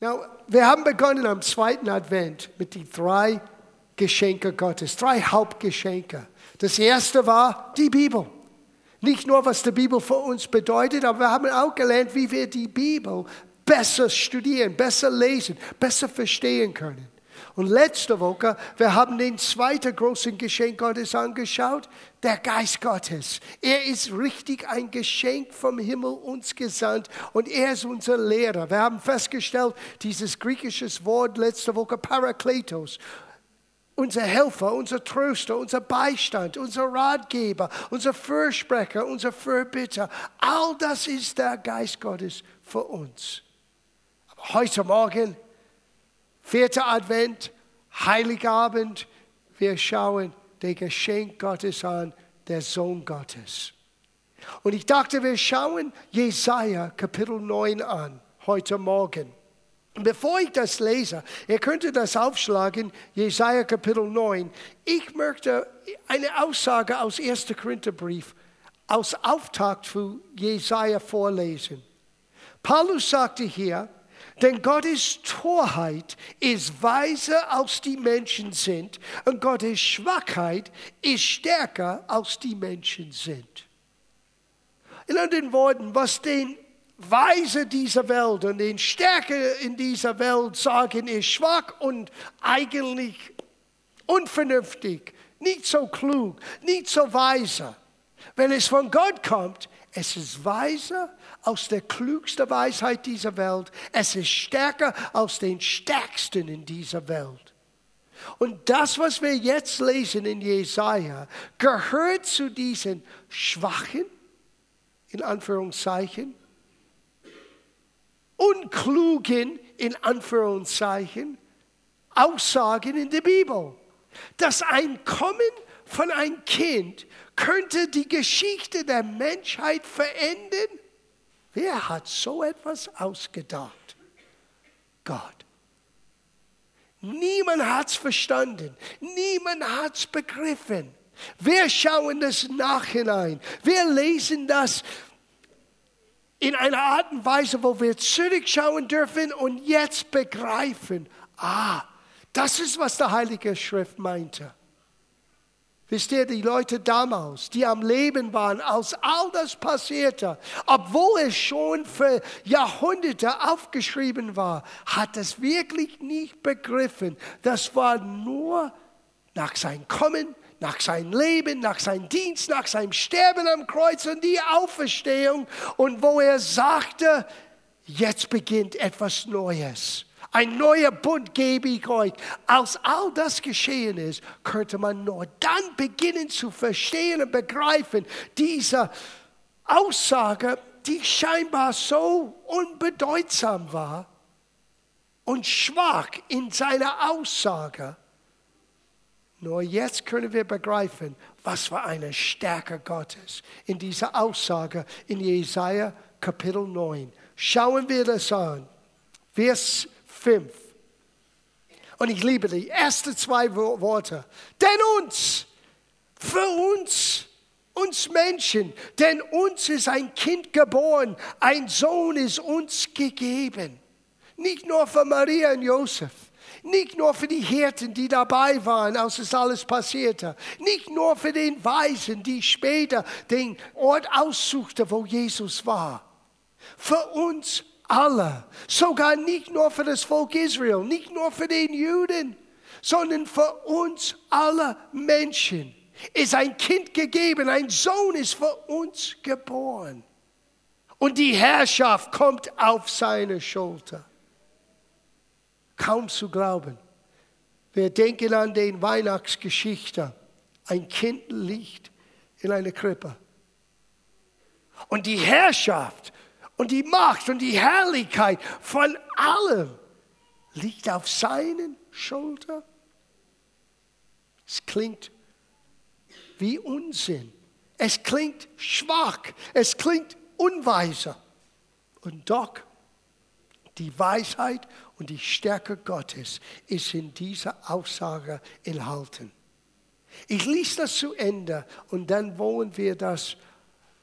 Now, wir haben begonnen am zweiten Advent mit den drei Geschenke Gottes, drei Hauptgeschenke. Das erste war die Bibel. Nicht nur, was die Bibel für uns bedeutet, aber wir haben auch gelernt, wie wir die Bibel besser studieren, besser lesen, besser verstehen können. Und letzte Woche, wir haben den zweiten großen Geschenk Gottes angeschaut, der Geist Gottes. Er ist richtig ein Geschenk vom Himmel uns gesandt und er ist unser Lehrer. Wir haben festgestellt, dieses griechische Wort letzte Woche, Parakletos, unser Helfer, unser Tröster, unser Beistand, unser Ratgeber, unser Fürsprecher, unser Fürbitter. All das ist der Geist Gottes für uns. Heute Morgen Vierter Advent, Heiligabend, wir schauen das Geschenk Gottes an, der Sohn Gottes. Und ich dachte, wir schauen Jesaja Kapitel 9 an, heute Morgen. Bevor ich das lese, ihr könntet das aufschlagen, Jesaja Kapitel 9. Ich möchte eine Aussage aus 1. Korintherbrief, aus Auftakt für Jesaja vorlesen. Paulus sagte hier, denn Gottes Torheit ist weiser als die Menschen sind und Gottes Schwachheit ist stärker als die Menschen sind. In anderen Worten, was den Weise dieser Welt und den Stärke in dieser Welt sagen, ist schwach und eigentlich unvernünftig, nicht so klug, nicht so weise. Wenn es von Gott kommt, es ist weiser als der klügste Weisheit dieser Welt. Es ist stärker als den stärksten in dieser Welt. Und das, was wir jetzt lesen in Jesaja, gehört zu diesen schwachen, in Anführungszeichen, unklugen, in Anführungszeichen, Aussagen in der Bibel. Dass ein Kommen von einem Kind könnte die Geschichte der Menschheit verändern? Wer hat so etwas ausgedacht? Gott. Niemand hat es verstanden. Niemand hat es begriffen. Wir schauen das nachhinein. Wir lesen das in einer Art und Weise, wo wir zurückschauen dürfen und jetzt begreifen, ah, das ist, was der Heilige Schrift meinte. Wisst ihr, die Leute damals, die am Leben waren, als all das passierte, obwohl es schon für Jahrhunderte aufgeschrieben war, hat es wirklich nicht begriffen. Das war nur nach seinem Kommen, nach seinem Leben, nach seinem Dienst, nach seinem Sterben am Kreuz und die Auferstehung und wo er sagte, jetzt beginnt etwas Neues. Ein neuer Bund gebe ich euch. Als all das geschehen ist, könnte man nur dann beginnen zu verstehen und begreifen, diese Aussage, die scheinbar so unbedeutsam war und schwach in seiner Aussage. Nur jetzt können wir begreifen, was für eine Stärke Gottes in dieser Aussage in Jesaja Kapitel 9. Schauen wir das an. Vers 5. Und ich liebe die ersten zwei Worte. Denn uns, für uns, uns Menschen, denn uns ist ein Kind geboren, ein Sohn ist uns gegeben. Nicht nur für Maria und Josef, nicht nur für die Hirten, die dabei waren, als es alles passierte, nicht nur für den Weisen, die später den Ort aussuchte, wo Jesus war. Für uns alle. Sogar nicht nur für das Volk Israel, nicht nur für den Juden, sondern für uns alle Menschen ist ein Kind gegeben, ein Sohn ist für uns geboren. Und die Herrschaft kommt auf seine Schulter. Kaum zu glauben. Wir denken an den Weihnachtsgeschichte. Ein Kind liegt in einer Krippe. Und die Herrschaft und die Macht und die Herrlichkeit von allem liegt auf seinen Schultern. Es klingt wie Unsinn. Es klingt schwach. Es klingt unweise. Und doch, die Weisheit und die Stärke Gottes ist in dieser Aussage enthalten. Ich lese das zu Ende und dann wollen wir das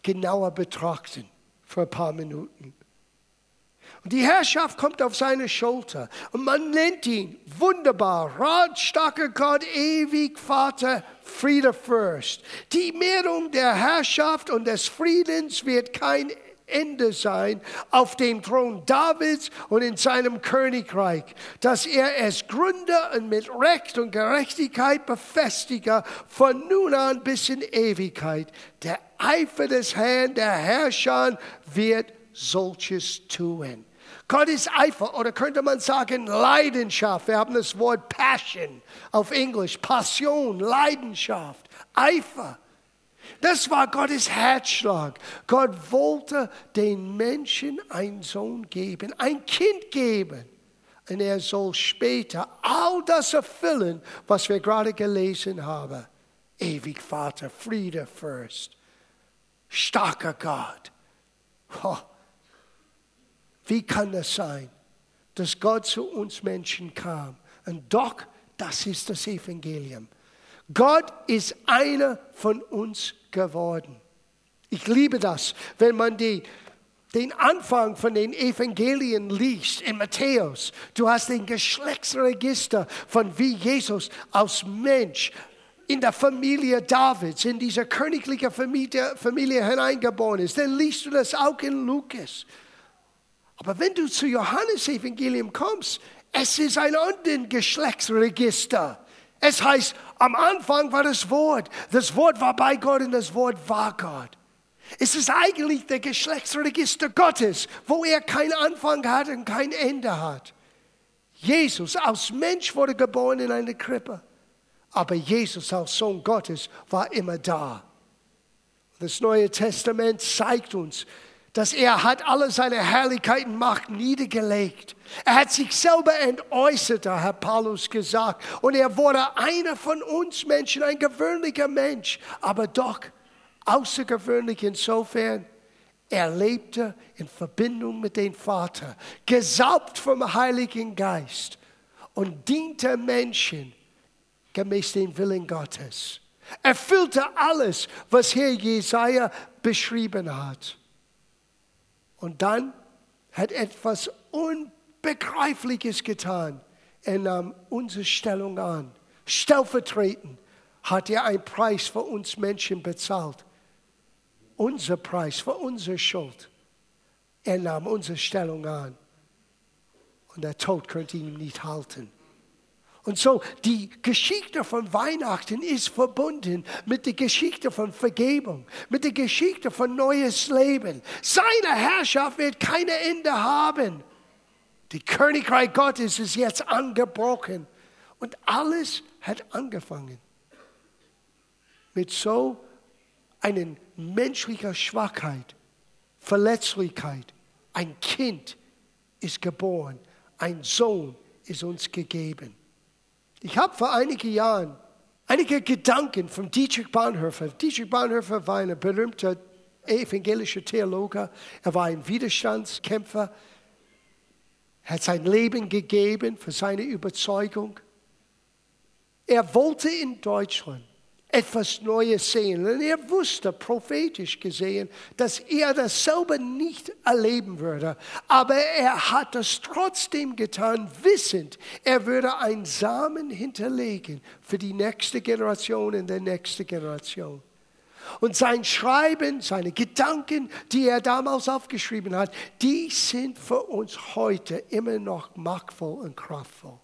genauer betrachten für ein paar Minuten. Und die Herrschaft kommt auf seine Schulter. Und man nennt ihn wunderbar, ratstarker Gott, ewig Vater, Friede Fürst. Die Mehrung der Herrschaft und des Friedens wird kein Ende sein auf dem Thron Davids und in seinem Königreich, dass er es gründe und mit Recht und Gerechtigkeit befestige von nun an bis in Ewigkeit. Der Eifer des Herrn, der Herrscher, wird solches tun. Gottes Eifer oder könnte man sagen Leidenschaft. Wir haben das Wort Passion auf Englisch, Passion, Leidenschaft, Eifer. Das war Gottes Herzschlag. Gott wollte den Menschen einen Sohn geben, ein Kind geben. Und er soll später all das erfüllen, was wir gerade gelesen haben. Ewig Vater, Friede Fürst, starker Gott. Oh, wie kann das sein, dass Gott zu uns Menschen kam? Und doch, das ist das Evangelium. Gott ist einer von uns geworden. Ich liebe das, wenn man die, den Anfang von den Evangelien liest in Matthäus. Du hast den Geschlechtsregister von wie Jesus als Mensch in der Familie Davids, in diese königliche Familie, Familie hineingeboren ist. Dann liest du das auch in Lukas. Aber wenn du zu Johannes Evangelium kommst, es ist ein anderes Geschlechtsregister. Es heißt, am Anfang war das Wort. Das Wort war bei Gott und das Wort war Gott. Es ist eigentlich der Geschlechtsregister Gottes, wo er keinen Anfang hat und kein Ende hat. Jesus als Mensch wurde geboren in einer Krippe, aber Jesus als Sohn Gottes war immer da. Das Neue Testament zeigt uns, dass er hat alle seine Herrlichkeit und Macht niedergelegt. Er hat sich selber entäußert, hat Paulus gesagt. Und er wurde einer von uns Menschen, ein gewöhnlicher Mensch, aber doch außergewöhnlich insofern, er lebte in Verbindung mit dem Vater, gesaubt vom Heiligen Geist und diente Menschen gemäß dem Willen Gottes. Erfüllte alles, was Herr Jesaja beschrieben hat. Und dann hat etwas Unbegreifliches getan. Er nahm unsere Stellung an. Stellvertretend hat er einen Preis für uns Menschen bezahlt. Unser Preis für unsere Schuld. Er nahm unsere Stellung an. Und der Tod könnte ihn nicht halten. Und so, die Geschichte von Weihnachten ist verbunden mit der Geschichte von Vergebung, mit der Geschichte von neues Leben. Seine Herrschaft wird kein Ende haben. Die Königreich Gottes ist jetzt angebrochen. Und alles hat angefangen mit so einer menschlichen Schwachheit, Verletzlichkeit. Ein Kind ist geboren, ein Sohn ist uns gegeben. Ich habe vor einigen Jahren einige Gedanken von Dietrich Bonhoeffer. Dietrich Bonhoeffer war ein berühmter evangelischer Theologe. Er war ein Widerstandskämpfer. Er hat sein Leben gegeben für seine Überzeugung. Er wollte in Deutschland etwas Neues sehen. Und er wusste, prophetisch gesehen, dass er das selber nicht erleben würde. Aber er hat es trotzdem getan, wissend, er würde einen Samen hinterlegen für die nächste Generation und der nächste Generation. Und sein Schreiben, seine Gedanken, die er damals aufgeschrieben hat, die sind für uns heute immer noch machtvoll und kraftvoll.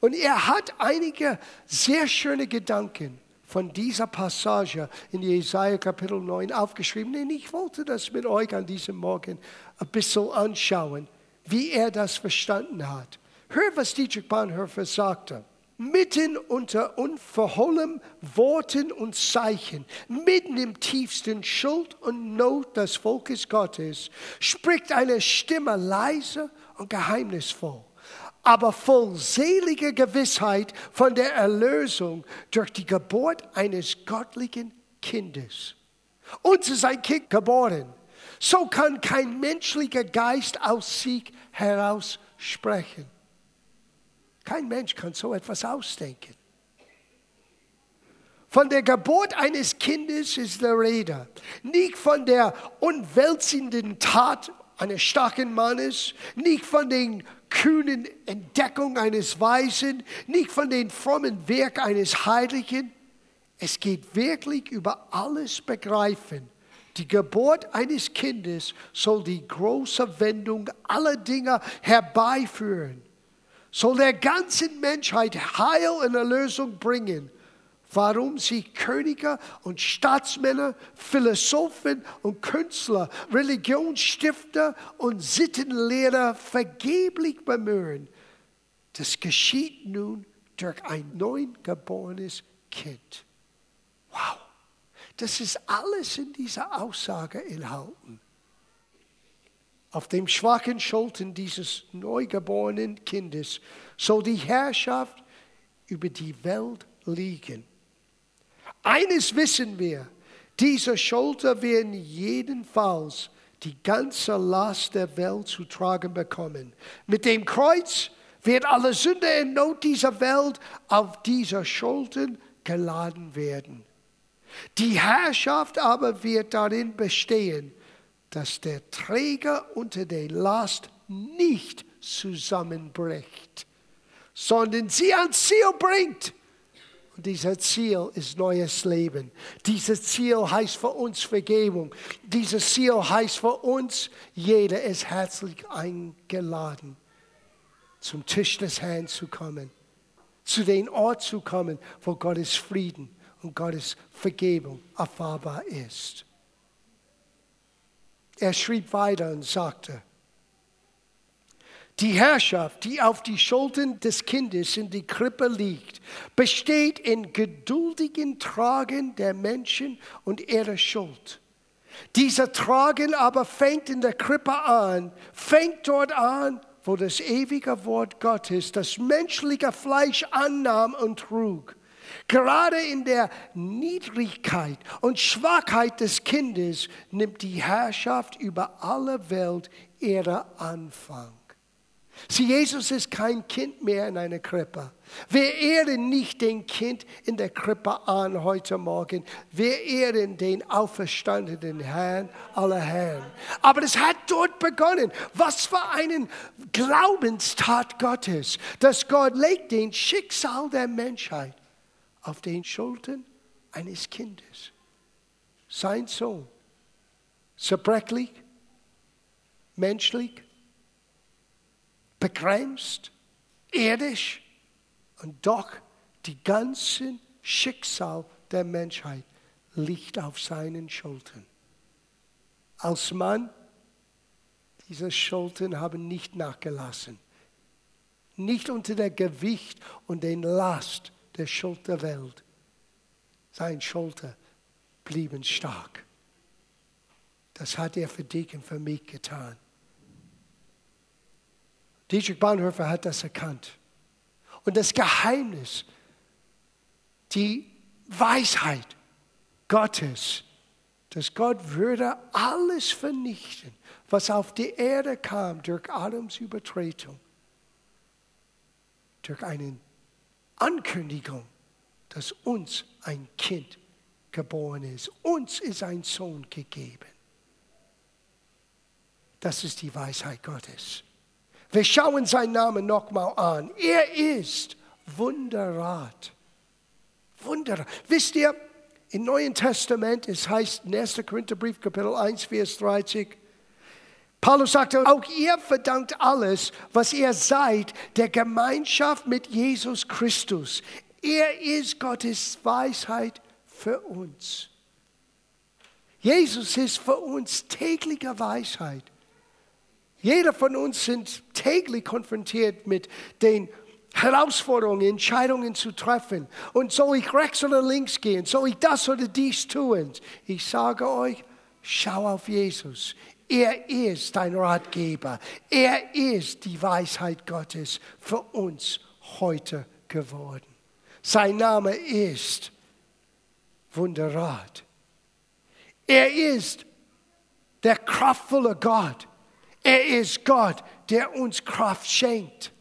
Und er hat einige sehr schöne Gedanken von dieser Passage in Jesaja Kapitel 9 aufgeschrieben. Und ich wollte das mit euch an diesem Morgen ein bisschen anschauen, wie er das verstanden hat. Hör, was Dietrich Bonhoeffer sagte. Mitten unter unverhohlenem Worten und Zeichen, mitten im tiefsten Schuld und Not des Volkes Gottes, spricht eine Stimme leise und geheimnisvoll aber voll seliger Gewissheit von der Erlösung durch die Geburt eines göttlichen Kindes. Uns ist ein Kind geboren. So kann kein menschlicher Geist aus Sieg heraus sprechen. Kein Mensch kann so etwas ausdenken. Von der Geburt eines Kindes ist der Rede, nicht von der unwälzenden Tat eines starken Mannes, nicht von den kühnen Entdeckungen eines Weisen, nicht von den frommen Werk eines Heiligen. Es geht wirklich über alles Begreifen. Die Geburt eines Kindes soll die große Wendung aller Dinge herbeiführen, soll der ganzen Menschheit Heil und Erlösung bringen warum sie Könige und Staatsmänner, Philosophen und Künstler, Religionsstifter und Sittenlehrer vergeblich bemühen. Das geschieht nun durch ein neugeborenes Kind. Wow, das ist alles in dieser Aussage enthalten. Auf dem schwachen Schultern dieses neugeborenen Kindes soll die Herrschaft über die Welt liegen. Eines wissen wir, diese Schulter werden jedenfalls die ganze Last der Welt zu tragen bekommen. Mit dem Kreuz wird alle Sünde in Not dieser Welt auf dieser Schultern geladen werden. Die Herrschaft aber wird darin bestehen, dass der Träger unter der Last nicht zusammenbricht, sondern sie ans Ziel bringt. Und dieses Ziel ist neues Leben. Dieses Ziel heißt für uns Vergebung. Dieses Ziel heißt für uns, jeder ist herzlich eingeladen, zum Tisch des Herrn zu kommen, zu dem Ort zu kommen, wo Gottes Frieden und Gottes Vergebung erfahrbar ist. Er schrieb weiter und sagte, die Herrschaft, die auf die Schultern des Kindes in die Krippe liegt, besteht in geduldigen Tragen der Menschen und ihrer Schuld. Dieser Tragen aber fängt in der Krippe an, fängt dort an, wo das ewige Wort Gottes das menschliche Fleisch annahm und trug. Gerade in der Niedrigkeit und Schwachheit des Kindes nimmt die Herrschaft über alle Welt ihren Anfang. Sieh, Jesus ist kein Kind mehr in einer Krippe. Wir ehren nicht den Kind in der Krippe an heute Morgen. Wir ehren den auferstandenen Herrn aller Herren. Aber es hat dort begonnen. Was für einen Glaubenstat Gottes, dass Gott legt den Schicksal der Menschheit auf den Schultern eines Kindes. Sein Sohn. Zerbrechlich, menschlich, begrenzt, irdisch und doch die ganze Schicksal der Menschheit liegt auf seinen Schultern. Als Mann, diese Schultern haben nicht nachgelassen. Nicht unter der Gewicht und den Last der Schuld der. Seine Schulter blieben stark. Das hat er für dich und für mich getan. Dietrich Bonhoeffer hat das erkannt. Und das Geheimnis, die Weisheit Gottes, dass Gott würde alles vernichten, was auf die Erde kam durch Adams Übertretung, durch eine Ankündigung, dass uns ein Kind geboren ist. Uns ist ein Sohn gegeben. Das ist die Weisheit Gottes. Wir schauen seinen Namen nochmal an. Er ist Wunderrat. Wunderrat. Wisst ihr, im Neuen Testament, es heißt in 1. Korintherbrief, Kapitel 1, Vers 30, Paulus sagte, auch ihr verdankt alles, was ihr seid, der Gemeinschaft mit Jesus Christus. Er ist Gottes Weisheit für uns. Jesus ist für uns tägliche Weisheit. Jeder von uns sind täglich konfrontiert mit den Herausforderungen, Entscheidungen zu treffen. Und soll ich rechts oder links gehen? Soll ich das oder dies tun? Ich sage euch, schau auf Jesus. Er ist dein Ratgeber. Er ist die Weisheit Gottes für uns heute geworden. Sein Name ist Wunderrat. Er ist der kraftvolle Gott er ist Gott, der uns Kraft schenkt.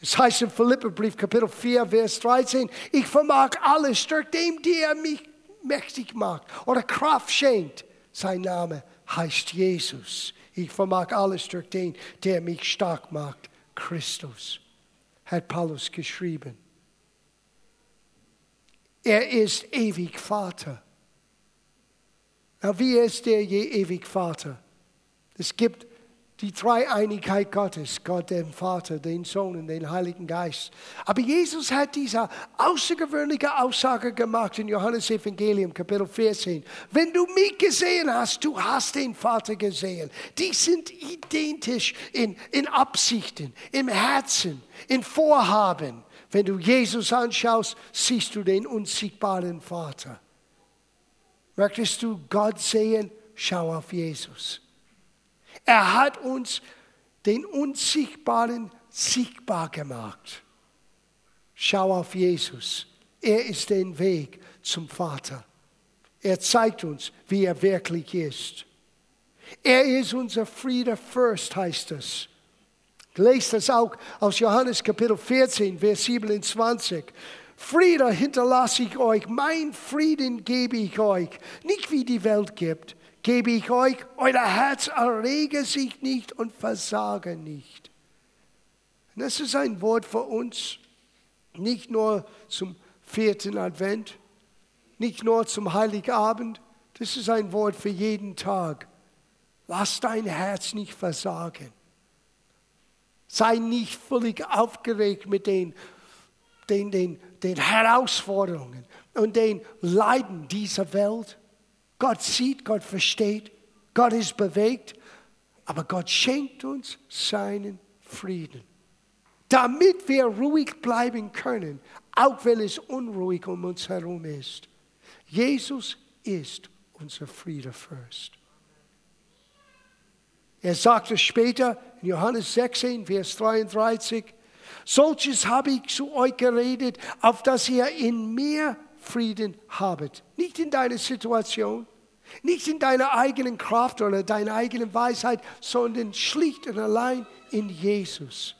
Es heißt im Philipperbrief Kapitel 4, Vers 13, ich vermag alles durch dem, der mich mächtig macht oder Kraft schenkt. Sein Name heißt Jesus. Ich vermag alles durch den, der mich stark macht, Christus, hat Paulus geschrieben. Er ist ewig Vater. Na, wie ist der je ewig Vater? Es gibt die Dreieinigkeit Gottes, Gott den Vater, den Sohn und den Heiligen Geist. Aber Jesus hat diese außergewöhnliche Aussage gemacht in Johannes Evangelium Kapitel 14. Wenn du mich gesehen hast, du hast den Vater gesehen. Die sind identisch in, in Absichten, im Herzen, in Vorhaben. Wenn du Jesus anschaust, siehst du den unsiegbaren Vater. Möchtest du Gott sehen? Schau auf Jesus. Er hat uns den Unsichtbaren sichtbar gemacht. Schau auf Jesus. Er ist den Weg zum Vater. Er zeigt uns, wie er wirklich ist. Er ist unser Friede First, heißt es. Lest das auch aus Johannes Kapitel 14, Vers 27. Friede hinterlasse ich euch, mein Frieden gebe ich euch, nicht wie die Welt gibt gebe ich euch, euer Herz errege sich nicht und versage nicht. Und das ist ein Wort für uns, nicht nur zum vierten Advent, nicht nur zum Heiligabend, das ist ein Wort für jeden Tag. Lass dein Herz nicht versagen. Sei nicht völlig aufgeregt mit den, den, den, den Herausforderungen und den Leiden dieser Welt. Gott sieht, Gott versteht, Gott ist bewegt, aber Gott schenkt uns seinen Frieden, damit wir ruhig bleiben können, auch wenn es unruhig um uns herum ist. Jesus ist unser Friedefürst. Er sagte später in Johannes 16, Vers 33, solches habe ich zu euch geredet, auf dass ihr in mir Frieden habet. Nicht in deiner Situation, nicht in deiner eigenen Kraft oder deiner eigenen Weisheit, sondern schlicht und allein in Jesus.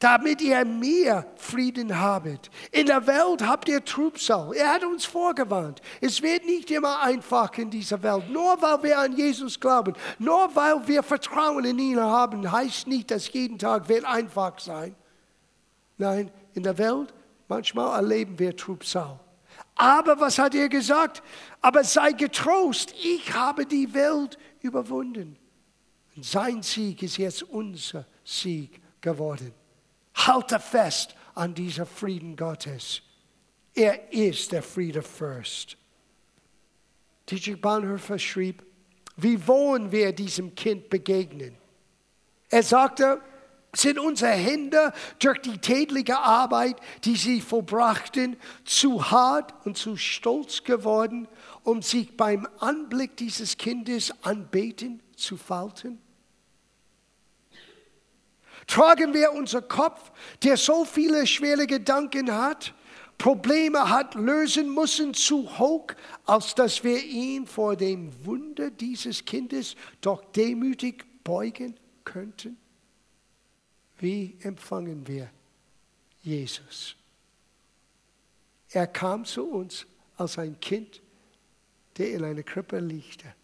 Damit ihr mir Frieden habet. In der Welt habt ihr Trübsal. Er hat uns vorgewarnt. Es wird nicht immer einfach in dieser Welt. Nur weil wir an Jesus glauben, nur weil wir Vertrauen in ihn haben, heißt nicht, dass jeden Tag wird einfach sein. Nein, in der Welt manchmal erleben wir Trübsal. Aber was hat er gesagt? Aber sei getrost, ich habe die Welt überwunden. Und sein Sieg ist jetzt unser Sieg geworden. Halte fest an dieser Frieden Gottes. Er ist der Friede Fürst. Dietrich Bonhoeffer schrieb, wie wollen wir diesem Kind begegnen? Er sagte, sind unsere Hände durch die tägliche Arbeit, die sie vollbrachten, zu hart und zu stolz geworden, um sich beim Anblick dieses Kindes anbeten zu falten? Tragen wir unser Kopf, der so viele schwere Gedanken hat, Probleme hat, lösen müssen, zu hoch, als dass wir ihn vor dem Wunder dieses Kindes doch demütig beugen könnten? Wie empfangen wir Jesus? Er kam zu uns als ein Kind, der in einer Krippe liegte.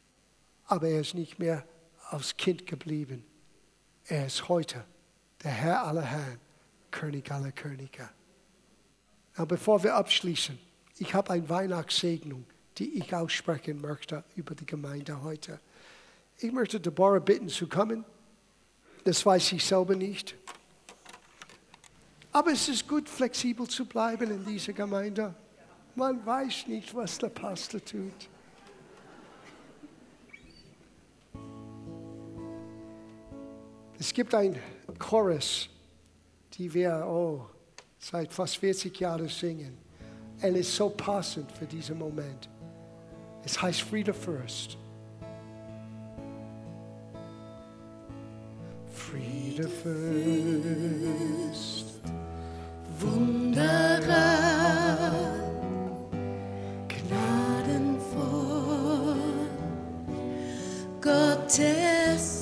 Aber er ist nicht mehr als Kind geblieben. Er ist heute der Herr aller Herren, König aller Könige. Aber bevor wir abschließen, ich habe eine Weihnachtssegnung, die ich aussprechen möchte über die Gemeinde heute. Ich möchte Deborah bitten zu kommen. Das weiß ich selber nicht. Aber es ist gut, flexibel zu bleiben in dieser Gemeinde. Man weiß nicht, was der Pastor tut. Es gibt ein Chorus, die wir oh, seit fast 40 Jahren singen. Er ist so passend für diesen Moment. Es heißt Friede First. Friede First. Wunderer, gnadenvoll, Gottes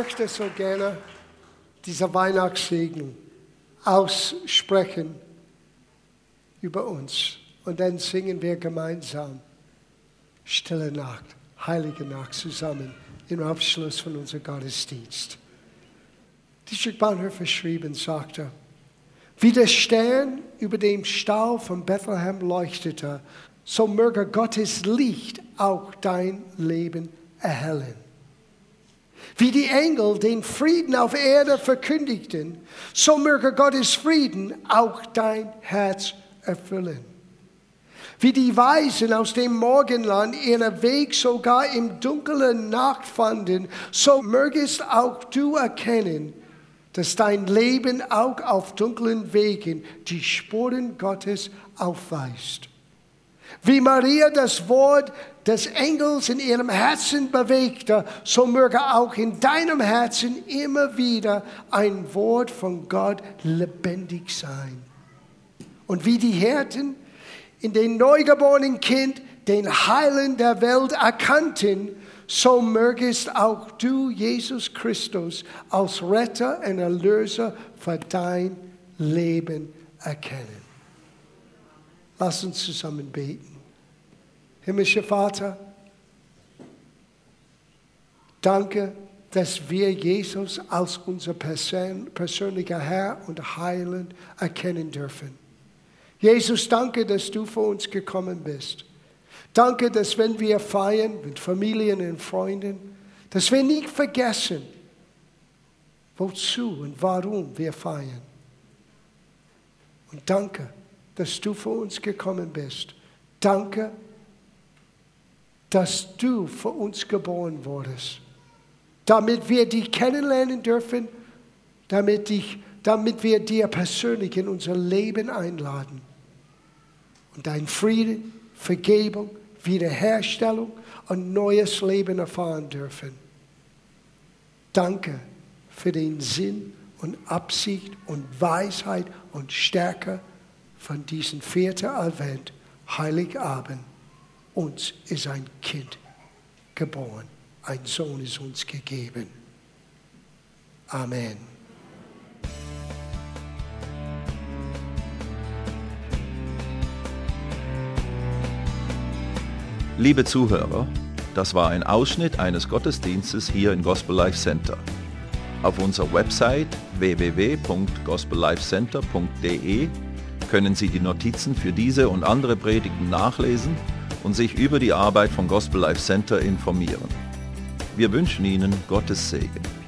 möchte so gerne diese Weihnachtssegen aussprechen über uns. Und dann singen wir gemeinsam Stille Nacht, Heilige Nacht zusammen im Abschluss von unserem Gottesdienst. Dietrich Bonhoeffer schrieb und sagte, wie der Stern über dem Stall von Bethlehem leuchtete, so möge Gottes Licht auch dein Leben erhellen. Wie die Engel den Frieden auf Erde verkündigten, so möge Gottes Frieden auch dein Herz erfüllen. Wie die Weisen aus dem Morgenland ihren Weg sogar im dunklen Nacht fanden, so mögest auch du erkennen, dass dein Leben auch auf dunklen Wegen die Spuren Gottes aufweist. Wie Maria das Wort des Engels in ihrem Herzen bewegte, so möge auch in deinem Herzen immer wieder ein Wort von Gott lebendig sein. Und wie die Hirten in dem neugeborenen Kind den Heilen der Welt erkannten, so mögest auch du, Jesus Christus, als Retter und Erlöser für dein Leben erkennen. Lass uns zusammen beten. Himmlischer Vater, danke, dass wir Jesus als unser persönlicher Herr und Heiland erkennen dürfen. Jesus, danke, dass du für uns gekommen bist. Danke, dass wenn wir feiern mit Familien und Freunden, dass wir nicht vergessen, wozu und warum wir feiern. Und danke, dass du für uns gekommen bist. Danke, dass du für uns geboren wurdest, damit wir dich kennenlernen dürfen, damit, dich, damit wir dir persönlich in unser Leben einladen und dein Frieden, Vergebung, Wiederherstellung und neues Leben erfahren dürfen. Danke für den Sinn und Absicht und Weisheit und Stärke von diesem vierten Advent, Heiligabend. Uns ist ein Kind geboren, ein Sohn ist uns gegeben. Amen. Liebe Zuhörer, das war ein Ausschnitt eines Gottesdienstes hier im Gospel Life Center. Auf unserer Website www.gospellifecenter.de können Sie die Notizen für diese und andere Predigten nachlesen und sich über die Arbeit von Gospel Life Center informieren. Wir wünschen Ihnen Gottes Segen.